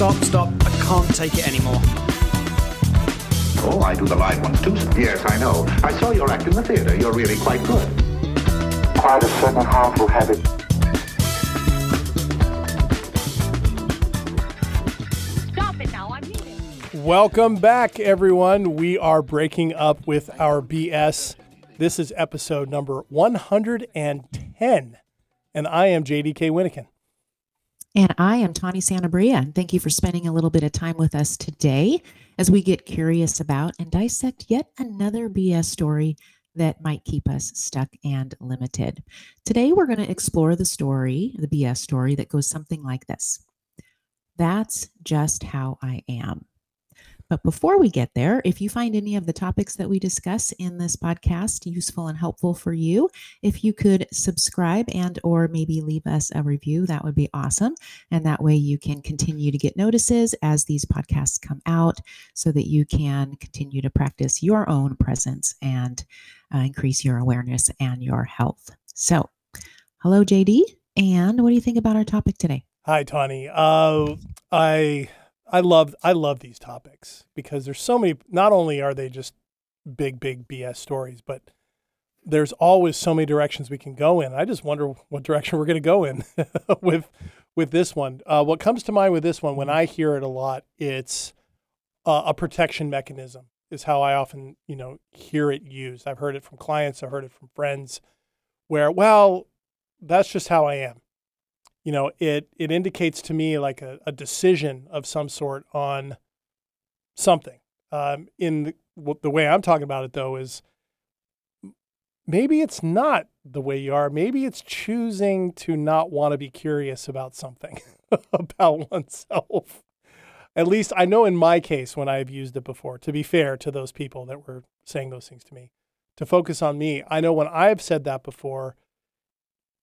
Stop, stop, stop. I can't take it anymore. Oh, I do the live ones too. Yes, I know. I saw your act in the theater. You're really quite good. Quite a certain harmful habit. Stop it now, I mean it. Welcome back, everyone. We are breaking up with our BS. This is episode number 110, and I am JDK Winnikin. And I am Tawny Santabria. And thank you for spending a little bit of time with us today as we get curious about and dissect yet another BS story that might keep us stuck and limited. Today, we're going to explore the story, the BS story that goes something like this That's just how I am. But before we get there, if you find any of the topics that we discuss in this podcast useful and helpful for you, if you could subscribe and or maybe leave us a review, that would be awesome. And that way you can continue to get notices as these podcasts come out so that you can continue to practice your own presence and uh, increase your awareness and your health. So, hello JD, and what do you think about our topic today? Hi, Tawny. Uh, I I love I love these topics because there's so many. Not only are they just big, big BS stories, but there's always so many directions we can go in. I just wonder what direction we're going to go in with with this one. Uh, what comes to mind with this one when I hear it a lot, it's uh, a protection mechanism. Is how I often you know hear it used. I've heard it from clients. I've heard it from friends, where well, that's just how I am you know, it it indicates to me like a, a decision of some sort on something. Um, in the, the way I'm talking about it, though, is maybe it's not the way you are. Maybe it's choosing to not want to be curious about something about oneself. At least I know in my case when I've used it before, to be fair to those people that were saying those things to me, to focus on me. I know when I've said that before,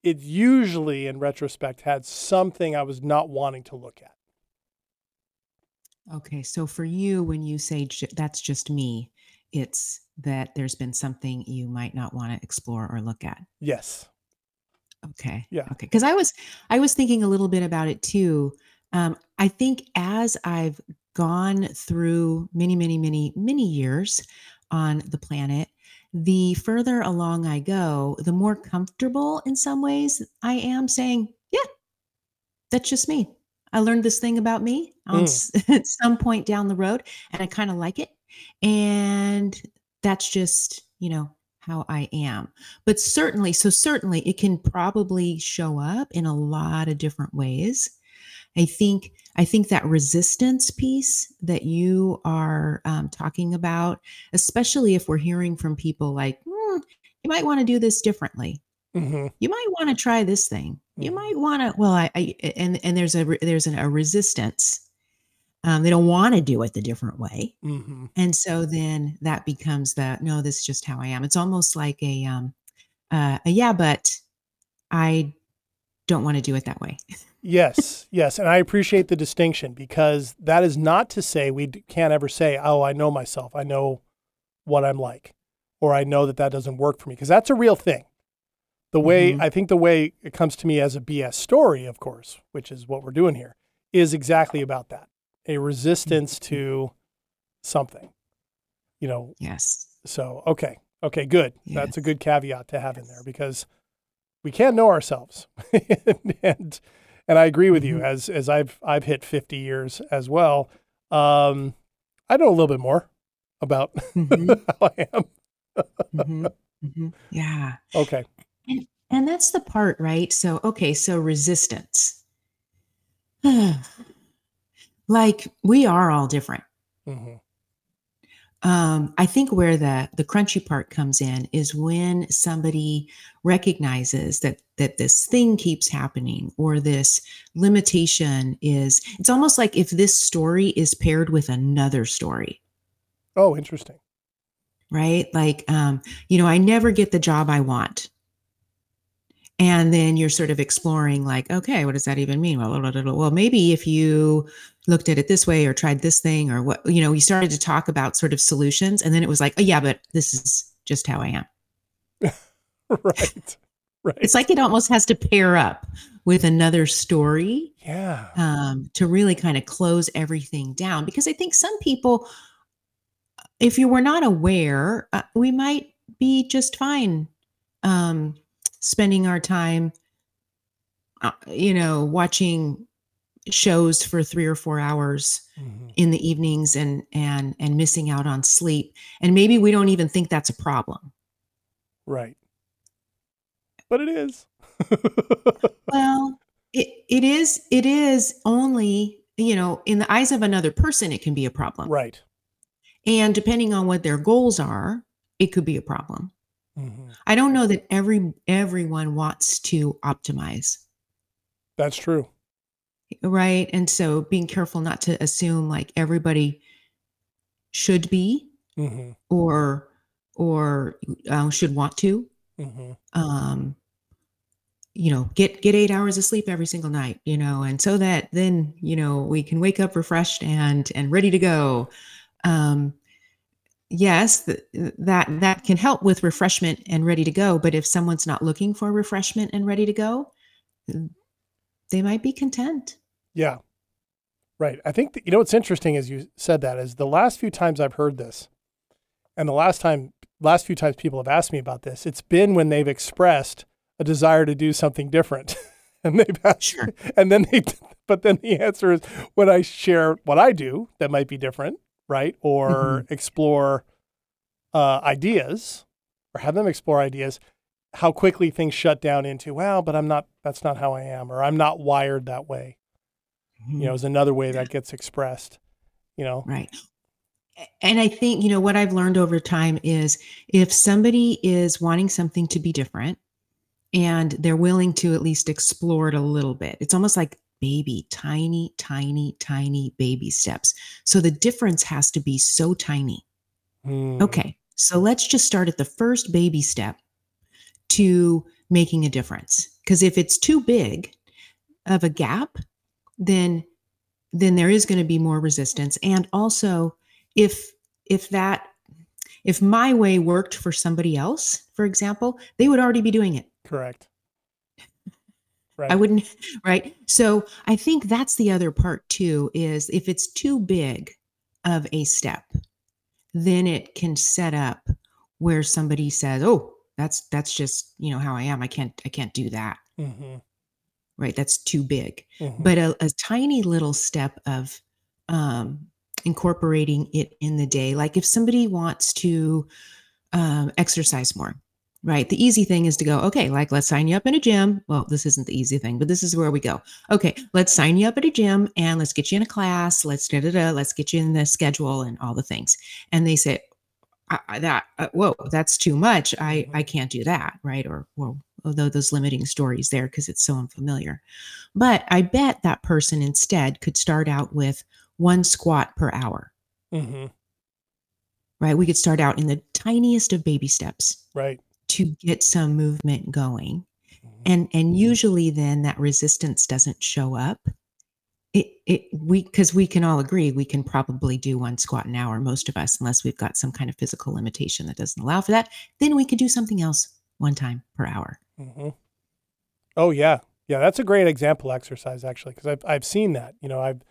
it usually, in retrospect, had something I was not wanting to look at. Okay, so for you, when you say ju- that's just me, it's that there's been something you might not want to explore or look at. Yes. Okay. Yeah. Okay. Because I was I was thinking a little bit about it too. Um, I think as I've gone through many, many, many, many years on the planet, the further along I go, the more comfortable in some ways I am saying, yeah, that's just me. I learned this thing about me on Mm. at some point down the road, and I kind of like it. And that's just, you know, how I am. But certainly, so certainly it can probably show up in a lot of different ways. I think I think that resistance piece that you are um, talking about, especially if we're hearing from people like, "Hmm, you might want to do this differently. hmm You might want to try this thing. You Mhm. might want to. Well, I, I and and there's a there's an, a resistance. Um, they don't want to do it the different way, hmm and so then that becomes the no. This is just how I am. It's almost like a um, uh, a yeah, but I don't want to do it that way. Yes, yes, and I appreciate the distinction because that is not to say we can't ever say, "Oh, I know myself. I know what I'm like," or "I know that that doesn't work for me," because that's a real thing. The way Mhm. I think the way it comes to me as a BS story, of course, which is what we're doing here, is exactly about that a resistance to something. You know, Yes. so okay, okay, good. That's a good caveat to have in there because we can't know ourselves, and and I agree with you Mhm. as as I've I've hit fifty years as well. Um, I know a little bit more about Mhm, how I am. mhm, mhm. Yeah. Okay, And and that's the part, right? So, okay, so resistance. like we are all different. Um, I think where the the crunchy part comes in is when somebody recognizes that that this thing keeps happening or this limitation is it's almost like if this story is paired with another story, oh, interesting. right? Like um, you know, I never get the job I want. And then you're sort of exploring, like, okay, what does that even mean? Well, blah, blah, blah. well, maybe if you looked at it this way or tried this thing or what, you know, we started to talk about sort of solutions. And then it was like, oh, yeah, but this is just how I am. right, right. It's like it almost has to pair up with another story yeah. um, to really kind of close everything down. Because I think some people, if you were not aware, uh, we might be just fine um, spending our time, uh, you know, watching shows for three or four hours Mhm. in the evenings and and and missing out on sleep and maybe we don't even think that's a problem Right. But it is. well it it is it is only you know in the eyes of another person it can be a problem right. and depending on what their goals are it could be a problem Mhm. i don't know that every everyone wants to optimize. That's true. right? And so being careful not to assume like everybody should be hmm or or uh, should want to. Hmm um you know get get eight hours of sleep every single night you know and so that then you know we can wake up refreshed and and ready to go. Um yes th- that that can help with refreshment and ready to go but if someone's not looking for refreshment and ready to go they might be content Yeah. Right. I think, that, you know, what's interesting as you said that is the last few times I've heard this and the last time, last few times people have asked me about this, it's been when they've expressed a desire to do something different. and they've asked, Sure. and then they, but then the answer is when I share what I do that might be different, right? Or explore uh, ideas or have them explore ideas, how quickly things shut down into, well, but I'm not, that's not how I am, or I'm not wired that way you know, is another way that gets expressed, you know. Right. And I think, you know, what I've learned over time is if somebody is wanting something to be different and they're willing to at least explore it a little bit, it's almost like baby, tiny, tiny, tiny baby steps. So the difference has to be so tiny. Hmm. Okay. So let's just start at the first baby step to making a difference. Because if it's too big of a gap, then then there is going to be more resistance. And also if if that if my way worked for somebody else, for example, they would already be doing it. Correct. Right. I wouldn't, right? So I think that's the other part too is if it's too big of a step, then it can set up where somebody says, "Oh, that's that's just, you know, how I am. I can't I can't do that." Mhm. Right? That's too big. Mhm. But a, a tiny little step of um incorporating it in the day, like if somebody wants to um, exercise more, right? The easy thing is to go, okay, like let's sign you up in a gym. Well, this isn't the easy thing, but this is where we go. Okay, let's sign you up at a gym and let's get you in a class. Let's da da da. Let's get you in the schedule and all the things. And they say, I, that uh, whoa, that's too much. I I can't do that, right? Or well, although those limiting stories there because it's so unfamiliar. But I bet that person instead could start out with one squat per hour Mhm. right? We could start out in the tiniest of baby steps Right. To get some movement going. Mhm. And and usually then that resistance doesn't show up. It it we because we can all agree we can probably do one squat an hour, most of us, unless we've got some kind of physical limitation that doesn't allow for that. Then we could do something else one time per hour. hmm Oh yeah, yeah. That's a great example exercise actually, because I've I've seen that. You know, I've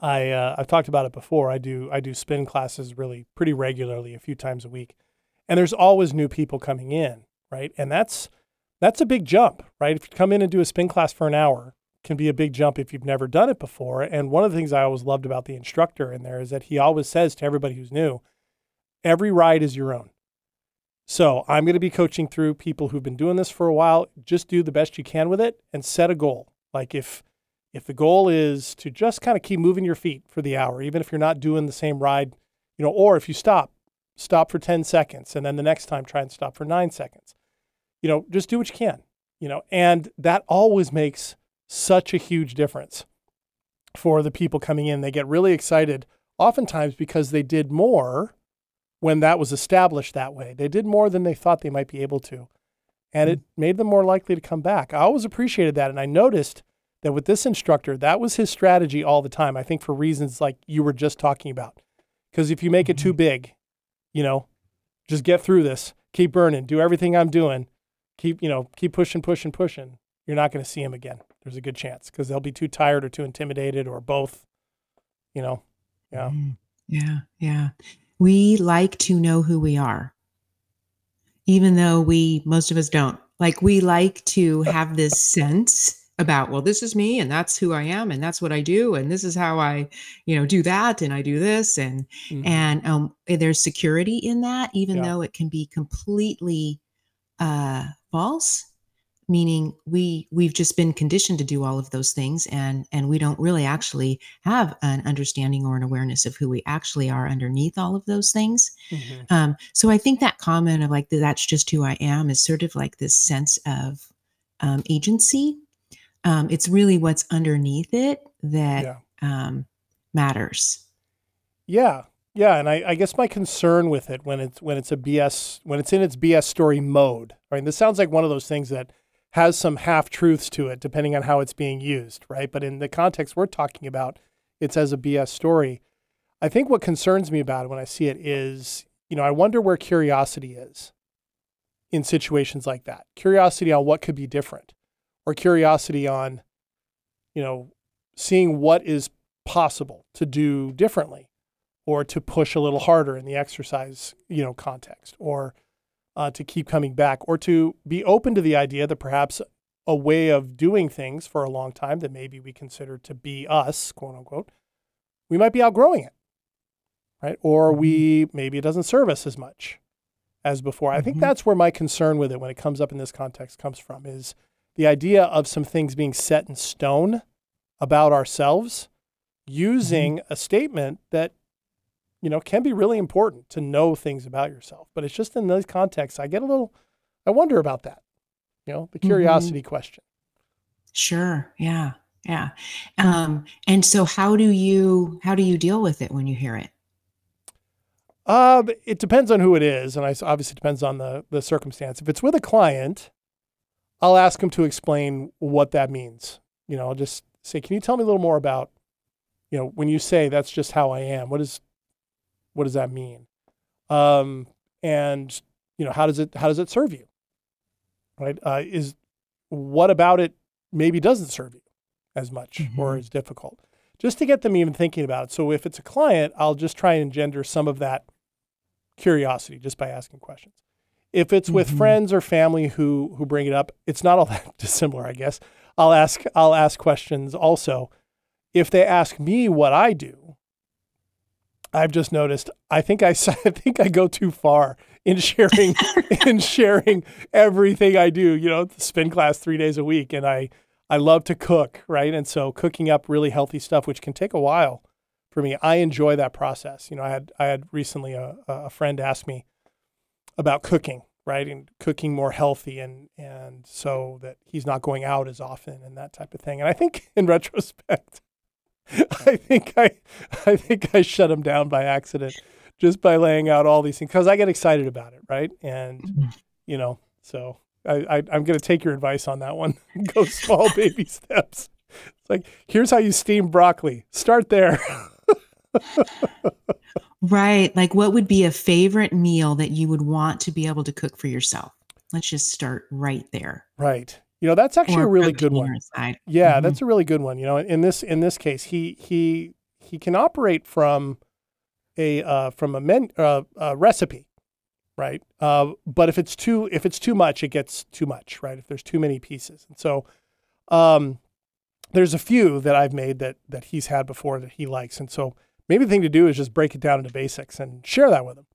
I uh, I've talked about it before. I do I do spin classes really pretty regularly, a few times a week, and there's always new people coming in, right? And that's that's a big jump, right? If you come in and do a spin class for an hour, can be a big jump if you've never done it before. And one of the things I always loved about the instructor in there is that he always says to everybody who's new, every ride is your own. So I'm going to be coaching through people who've been doing this for a while. Just do the best you can with it and set a goal. Like if if the goal is to just kind of keep moving your feet for the hour, even if you're not doing the same ride, you know, or if you stop, stop for 10 seconds and then the next time try and stop for 9 seconds. You know, just do what you can, you know, and that always makes such a huge difference for the people coming in. They get really excited oftentimes because they did more when that was established that way. They did more than they thought they might be able to. And hmm. it made them more likely to come back. I always appreciated that. And I noticed that with this instructor, that was his strategy all the time. I think for reasons like you were just talking about. Because if you make it too mm-hmm. big, you know, just get through this, keep burning, do everything I'm doing, keep you know keep pushing, pushing, pushing, you're not going to see them again. There's a good chance because they'll be too tired or too intimidated or both. You know, yeah, Mm, Yeah, yeah. We like to know who we are, even though we, most of us don't. Like, we like to have this sense about, well, this is me and that's who I am and that's what I do and this is how I, you know, do that and I do this and Mhm. and um there's security in that even Yeah. though it can be completely uh false meaning we we've just been conditioned to do all of those things and and we don't really actually have an understanding or an awareness of who we actually are underneath all of those things Mhm. um so i think that comment of like that's just who i am is sort of like this sense of um, agency um it's really what's underneath it that Yeah. um matters Yeah, yeah, and I, I guess my concern with it when it's when it's a BS when it's in its BS story mode, right? This sounds like one of those things that has some half truths to it, depending on how it's being used, right? But in the context we're talking about, it's as a BS story. I think what concerns me about it when I see it is, you know, I wonder where curiosity is in situations like that. Curiosity on what could be different, or curiosity on, you know, seeing what is possible to do differently or to push a little harder in the exercise, you know, context, or uh, to keep coming back, or to be open to the idea that perhaps a way of doing things for a long time that maybe we consider to be us, quote unquote, we might be outgrowing it, right? Or we maybe it doesn't serve us as much as before. I think Mhm. that's where my concern with it when it comes up in this context comes from is the idea of some things being set in stone about ourselves using a statement that you know can be really important to know things about yourself but it's just in those contexts i get a little i wonder about that you know the Mhm. curiosity question Sure. Yeah. Yeah. Um, and so how do you how do you deal with it when you hear it? uh, it depends on who it is and I obviously depends on the the circumstance if it's with a client i'll ask them to explain what that means. You know i'll just say can you tell me a little more about you know when you say that's just how i am what is what does that mean? Um, and you know how does it how does it serve you? Right? Uh, is what about it maybe doesn't serve you as much or Mhm. is difficult? Just to get them even thinking about it. So if it's a client i'll just try and engender some of that curiosity just by asking questions if it's with Mhm. friends or family who who bring it up it's not all that dissimilar i guess i'll ask i'll ask questions also if they ask me what i do I've just noticed. I think I, I think I go too far in sharing in sharing everything I do. You know, spin class three days a week, and I I love to cook, right? And so cooking up really healthy stuff, which can take a while for me. I enjoy that process. You know, I had I had recently a a friend ask me about cooking, right, and cooking more healthy, and and so that he's not going out as often and that type of thing. And I think in retrospect. I think I, I think I shut him down by accident, just by laying out all these things because I get excited about it, right? And mm-hmm. you know, so I, I I'm going to take your advice on that one. Go small baby steps. It's like here's how you steam broccoli. Start there. Right. Like what would be a favorite meal that you would want to be able to cook for yourself? Let's just start right there. right. You know, that's actually Or a really good one. Yeah, Mhm. that's a really good one. You know, in this in this case, he he he can operate from a uh, from a men uh, a recipe, right? Uh, but if it's too if it's too much, it gets too much, right? If there's too many pieces, and so um, there's a few that I've made that that he's had before that he likes, and so maybe the thing to do is just break it down into basics and share that with them.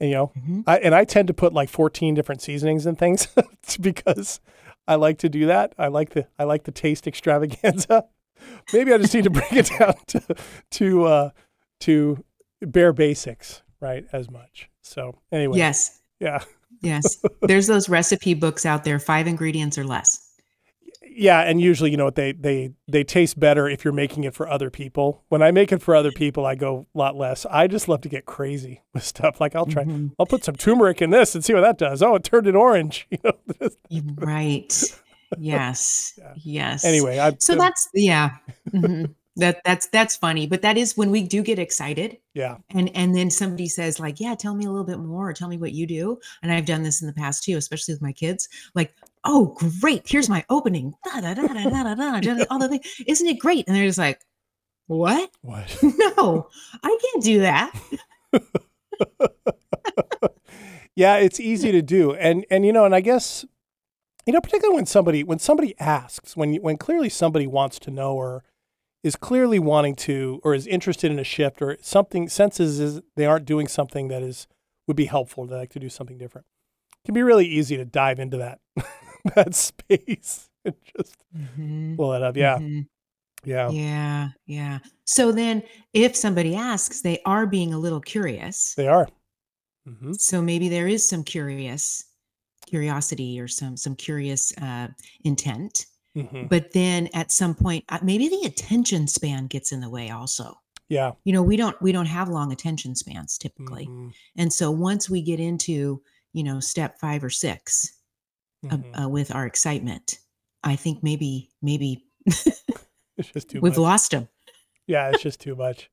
And, you know, Mhm. I, and I tend to put like 14 different seasonings and things because I like to do that. I like the I like the taste extravaganza. Maybe I just need to bring it down to to uh, to bare basics, right? As much. So anyway, Yes. yeah, Yes. There's those recipe books out there, five ingredients or less. Yeah, and usually you know what they they they taste better if you're making it for other people. When I make it for other people, I go a lot less. I just love to get crazy with stuff. Like I'll try, Mhm. I'll put some turmeric in this and see what that does. Oh, it turned it orange. You know. Right. Yes. Yeah. Yes. anyway, I So that's yeah. Mhm. That that's that's funny, but that is when we do get excited Yeah. and and then somebody says like, "Yeah, tell me a little bit more or tell me what you do." And I've done this in the past too, especially with my kids. Like, "Oh, great. Here's my opening." Da, da, da, da, da, da, da, all the thing. Isn't it great? And they're just like, "What? What? No. I can't do that." yeah, it's easy to do, and and you know, and I guess, you know, particularly when somebody when somebody asks, when you, when clearly somebody wants to know or is clearly wanting to or is interested in a shift or something senses is they aren't doing something that is would be helpful. They like to do something different. It can be really easy to dive into that that space and just Mhm, pull it up. Yeah, mhm. yeah, Yeah, yeah. So then if somebody asks, they are being a little curious. they are. hmm So maybe there is some curious curiosity or some some curious uh, intent. hmm But then at some point, uh, maybe the attention span gets in the way also. Yeah. You know, we don't we don't have long attention spans typically. Mhm. And so once we get into, you know, step 5 or 6 Mhm. uh, with our excitement, I think maybe maybe It's just too we've much. lost them. Yeah, it's just too much.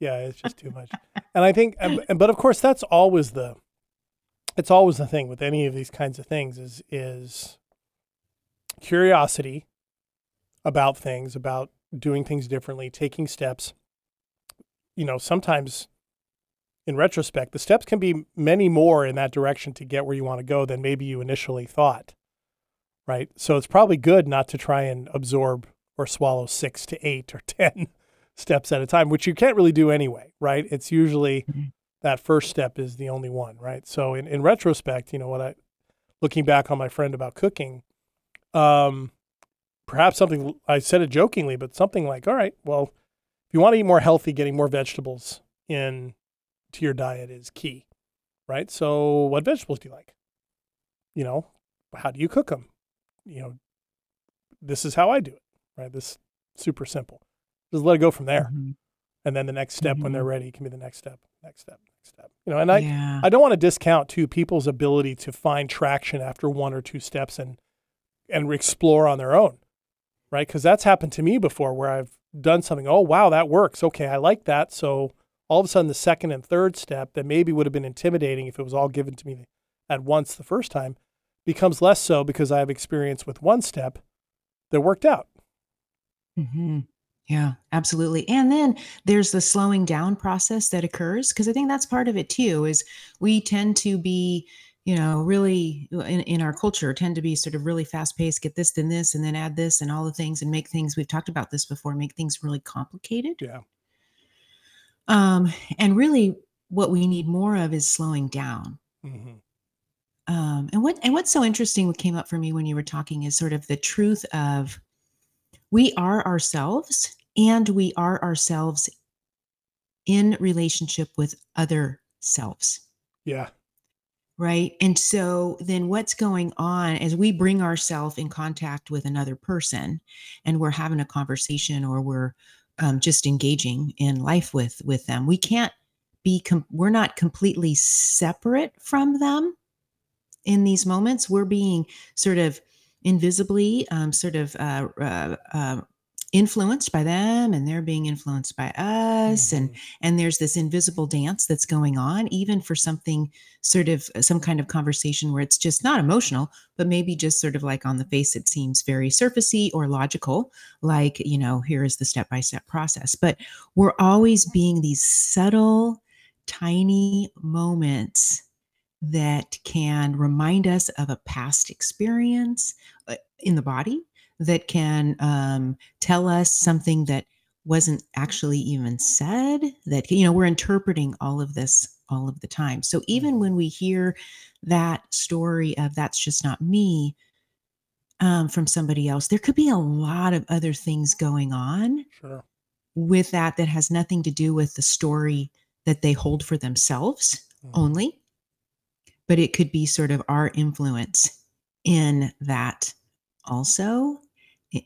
Yeah, it's just too much. And I think, but of course, that's always the, it's always the thing with any of these kinds of things is is curiosity about things, about doing things differently, taking steps. You know, sometimes in retrospect, the steps can be many more in that direction to get where you want to go than maybe you initially thought. Right. So it's probably good not to try and absorb or swallow six to eight or 10 steps at a time, which you can't really do anyway. Right. It's usually Mhm. that first step is the only one. Right. So in, in retrospect, you know, what I, looking back on my friend about cooking, um, perhaps something I said it jokingly, but something like, all right, well, if you want to eat more healthy, getting more vegetables in to your diet is key, right? So, what vegetables do you like? You know, how do you cook them? You know, this is how I do it, right? This super simple. Just let it go from there, Mhm. and then the next step when they're Mhm. ready can be the next step, next step, next step. You know, and I yeah. I don't want to discount too people's ability to find traction after one or two steps and and explore on their own, right? Because that's happened to me before, where I've done something. Oh wow, that works. Okay, I like that. So all of a sudden, the second and third step that maybe would have been intimidating if it was all given to me at once the first time becomes less so because I have experience with one step that worked out. hmm Yeah, absolutely. And then there's the slowing down process that occurs because I think that's part of it too. Is we tend to be, you know, really in, in our culture tend to be sort of really fast paced. Get this, then this, and then add this, and all the things, and make things. We've talked about this before. Make things really complicated. Yeah. Um, and really, what we need more of is slowing down. hmm Um, and what and what's so interesting what came up for me when you were talking is sort of the truth of we are ourselves and we are ourselves in relationship with other selves Yeah. right and so then what's going on as we bring ourselves in contact with another person and we're having a conversation or we're um, just engaging in life with with them. We can't be com- we're not completely separate from them in these moments. We're being sort of invisibly um, sort of uh, uh, uh, influenced by them and they're being influenced by us and Mhm. and there's this invisible dance that's going on even for something sort of uh, some kind of conversation where it's just not emotional but maybe just sort of like on the face it seems very surfacey or logical like you know here is the step by step process but we're always being these subtle tiny moments that can remind us of a past experience uh, in the body that can um, tell us something that wasn't actually even said that you know we're interpreting all of this all of the time so even when we hear that story of that's just not me um, from somebody else there could be a lot of other things going on Sure. with that that has nothing to do with the story that they hold for themselves Mhm. only but it could be sort of our influence in that also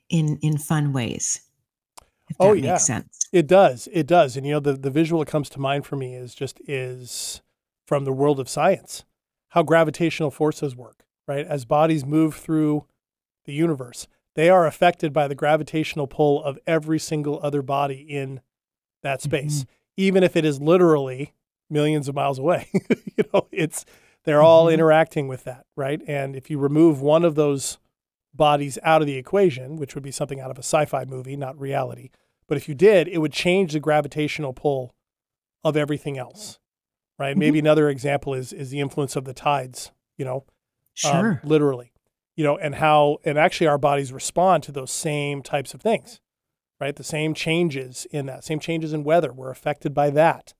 in in fun ways if that Oh, makes yeah. sense It does. It does. And you know, the, the visual that comes to mind for me is just is from the world of science, how gravitational forces work, right? As bodies move through the universe, they are affected by the gravitational pull of every single other body in that space, even if it is literally millions of miles away. you know, it's they're all Mhm. interacting with that, right? And if you remove one of those bodies out of the equation, which would be something out of a sci-fi movie, not reality, but if you did, it would change the gravitational pull of everything else, right? Maybe another example is is the influence of the tides, you know, um, Sure. literally, you know, and how and actually our bodies respond to those same types of things, right? The same changes in that, same changes in weather, we're affected by that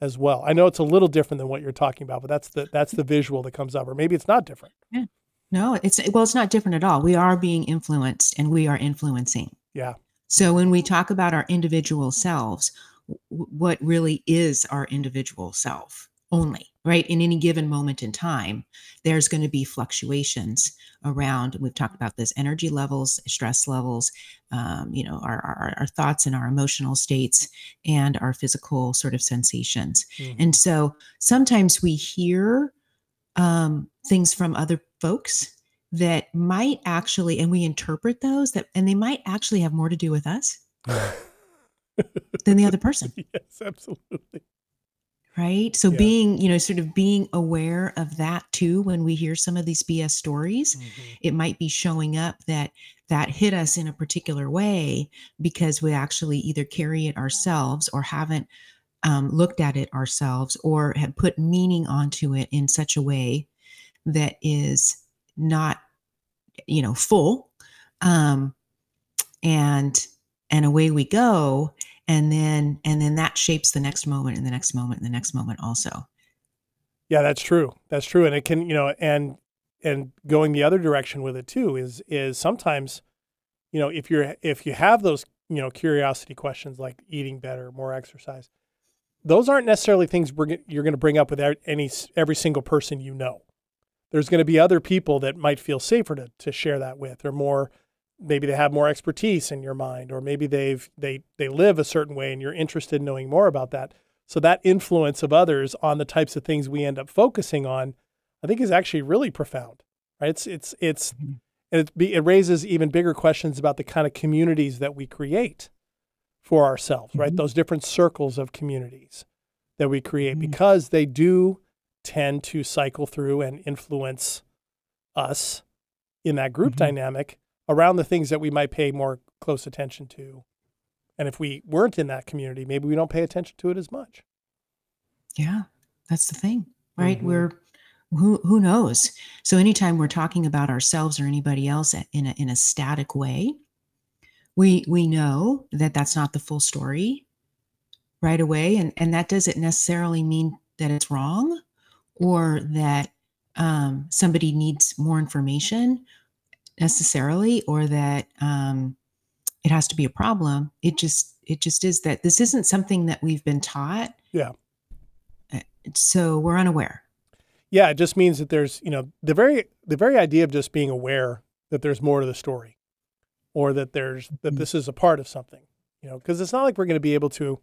as well. I know it's a little different than what you're talking about, but that's the that's the visual that comes up, or maybe it's not different. No, it's well, it's not different at all. We are being influenced and we are influencing. Yeah. So when we talk about our individual selves, w- what really is our individual self only, right? In any given moment in time, there's going to be fluctuations around. We've talked about this energy levels, stress levels, um, you know, our, our, our thoughts and our emotional states and our physical sort of sensations. Mhm. And so sometimes we hear um, things from other folks that might actually, and we interpret those that, and they might actually have more to do with us than the other person, yes, absolutely. right? So Yeah. being, you know, sort of being aware of that too when we hear some of these BS stories, Mhm. it might be showing up that that hit us in a particular way because we actually either carry it ourselves or haven't um, looked at it ourselves or have put meaning onto it in such a way that is not you know full um and and away we go and then and then that shapes the next moment and the next moment and the next moment also Yeah, that's true. That's true, and it can, you know, and and going the other direction with it too is is sometimes, you know, if you're if you have those, you know, curiosity questions like eating better, more exercise, those aren't necessarily things you're going to bring up with any every single person you know. There's going to be other people that might feel safer to to share that with, or more. Maybe they have more expertise in your mind, or maybe they've they they live a certain way, and you're interested in knowing more about that. So that influence of others on the types of things we end up focusing on, I think, is actually really profound. Right? It's it's it's Mhm. it, be, it raises even bigger questions about the kind of communities that we create for ourselves. Right? Mhm. Those different circles of communities that we create Mhm. because they do tend to cycle through and influence us in that group Mhm. dynamic around the things that we might pay more close attention to. And if we weren't in that community, maybe we don't pay attention to it as much. yeah that's the thing right Mhm. we're who who knows so anytime we're talking about ourselves or anybody else in a in a static way we we know that that's not the full story right away and and that doesn't necessarily mean that it's wrong or that um, somebody needs more information necessarily or that um, it has to be a problem. It just it just is that this isn't something that we've been taught. Yeah. Uh, so we're unaware. Yeah, it just means that there's, you know, the very the very idea of just being aware that there's more to the story or that there's that Mhm. this is a part of something, you know, because it's not like we're going to be able to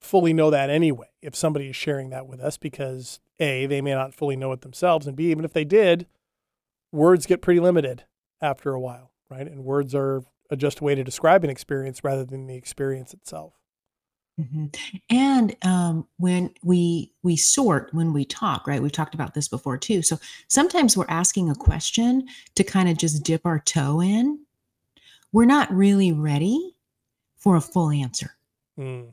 fully know that anyway if somebody is sharing that with us because A, they may not fully know it themselves and B, even if they did, words get pretty limited after a while, right? And words are just a just way to describe an experience rather than the experience itself. Mhm. And um, when we we sort when we talk, right? We've talked about this before too. So sometimes we're asking a question to kind of just dip our toe in. We're not really ready for a full answer, Mm.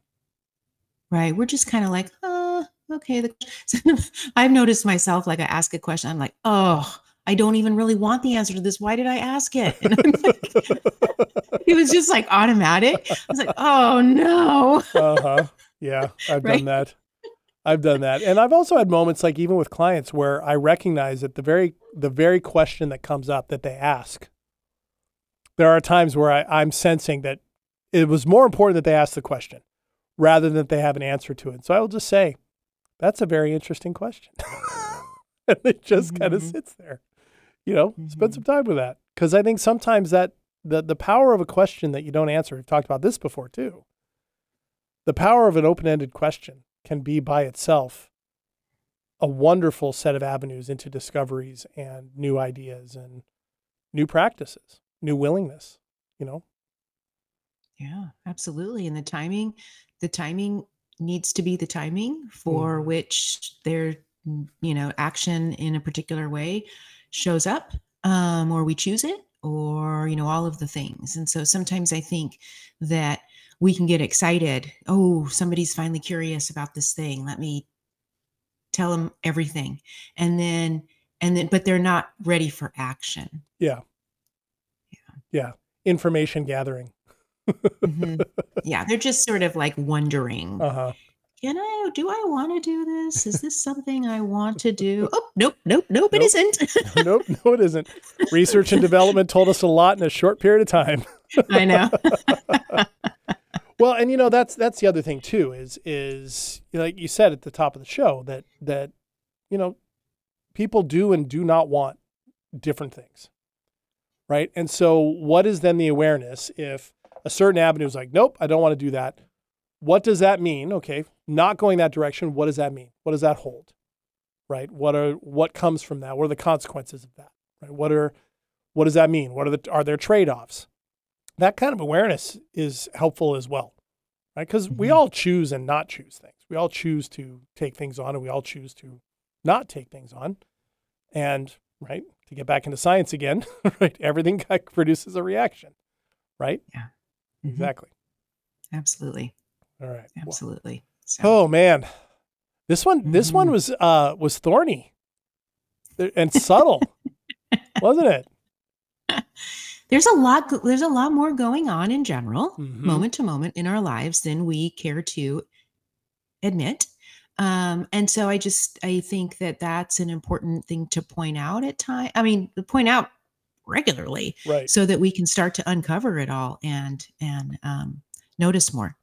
right? We're just kind of like, uh, okay. The, I've noticed myself like I ask a question, I'm like, oh, I don't even really want the answer to this. Why did I ask it? And I'm like, it was just like automatic. I was like, oh no. uh-huh. Yeah, I've Right? done that. I've done that. And I've also had moments like even with clients where I recognize that the very the very question that comes up that they ask. There are times where I, I'm sensing that it was more important that they ask the question rather than that they have an answer to it. So I will just say, that's a very interesting question. and it just kind of sits there. You know, spend Mhm. some time with that. Because I think sometimes that the the power of a question that you don't answer, we've talked about this before too the power of an open-ended question can be by itself a wonderful set of avenues into discoveries and new ideas and new practices new willingness. You know. Yeah, absolutely. And the timing, the timing needs to be the timing for Mhm. which their, mm, you know, action in a particular way shows up, um, or we choose it, or you know, all of the things. And so sometimes I think that we can get excited. Oh, somebody's finally curious about this thing. Let me tell them everything, and then and then, but they're not ready for action. Yeah. Yeah. Information gathering. Mhm. yeah, they're just sort of like wondering. Uh huh. can I do I want to do this? Is this something I want to do? Oh, nope, nope, nope, Nope. it isn't. nope, no, it isn't. Research and development told us a lot in a short period of time. I know. Well, and you know that's that's the other thing too is is like you said at the top of the show that that you know people do and do not want different things, right? And so, what is then the awareness if a certain avenue is like, nope, I don't want to do that. What does that mean? Okay, not going that direction. What does that mean? What does that hold? Right? What are what comes from that? What are the consequences of that? Right? What are what does that mean? What are the are there trade offs? That kind of awareness is helpful as well, right? Because we Mhm. all choose and not choose things. We all choose to take things on, and we all choose to not take things on. And right to get back into science again, right? Everything produces a reaction, right? Mhm. Exactly. Absolutely. All right. Absolutely. So, Oh man, this one this one Mhm. was uh was thorny and subtle, wasn't it? there's a lot there's a lot more going on in general, Mhm. moment to moment in our lives than we care to admit. Um, and so I just I think that that's an important thing to point out at time. I mean, point out regularly Right. so that we can start to uncover it all and and um, notice more.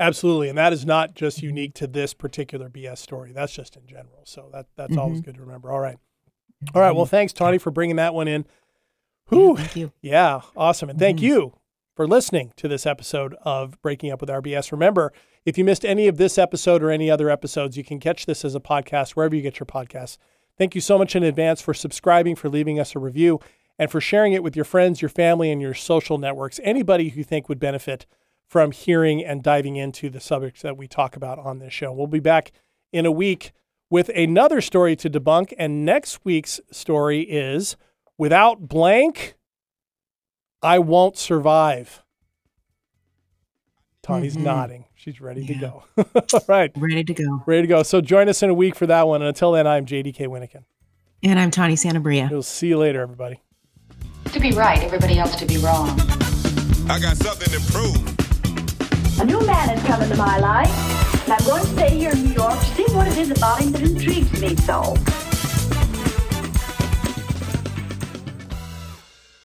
Absolutely, and that is not just Mhm. unique to this particular BS story. That's just in general. So that that's always Mhm. good to remember. All right. All right. Well, thanks, Tawny, for bringing that one in. Yeah, thank you. Yeah, awesome. And thank Mhm. you for listening to this episode of Breaking Up with Our BS. Remember, if you missed any of this episode or any other episodes, you can catch this as a podcast wherever you get your podcasts. Thank you so much in advance for subscribing, for leaving us a review, and for sharing it with your friends, your family, and your social networks. Anybody who you think would benefit from hearing and diving into the subjects that we talk about on this show. We'll be back in a week with another story to debunk. And next week's story is Without Blank, I Won't Survive. Tawny's Mhm. nodding. She's ready to go. All right, Ready to go. ready to go. So join us in a week for that one. And until then, I'm JDK Winnikin. And I'm Tawny Santabria. We'll see you later, everybody. To be right, everybody else to be wrong. I got something to prove. A new man has come into my life. and I'm going to stay here in New York to see what it is about him that intrigues me so.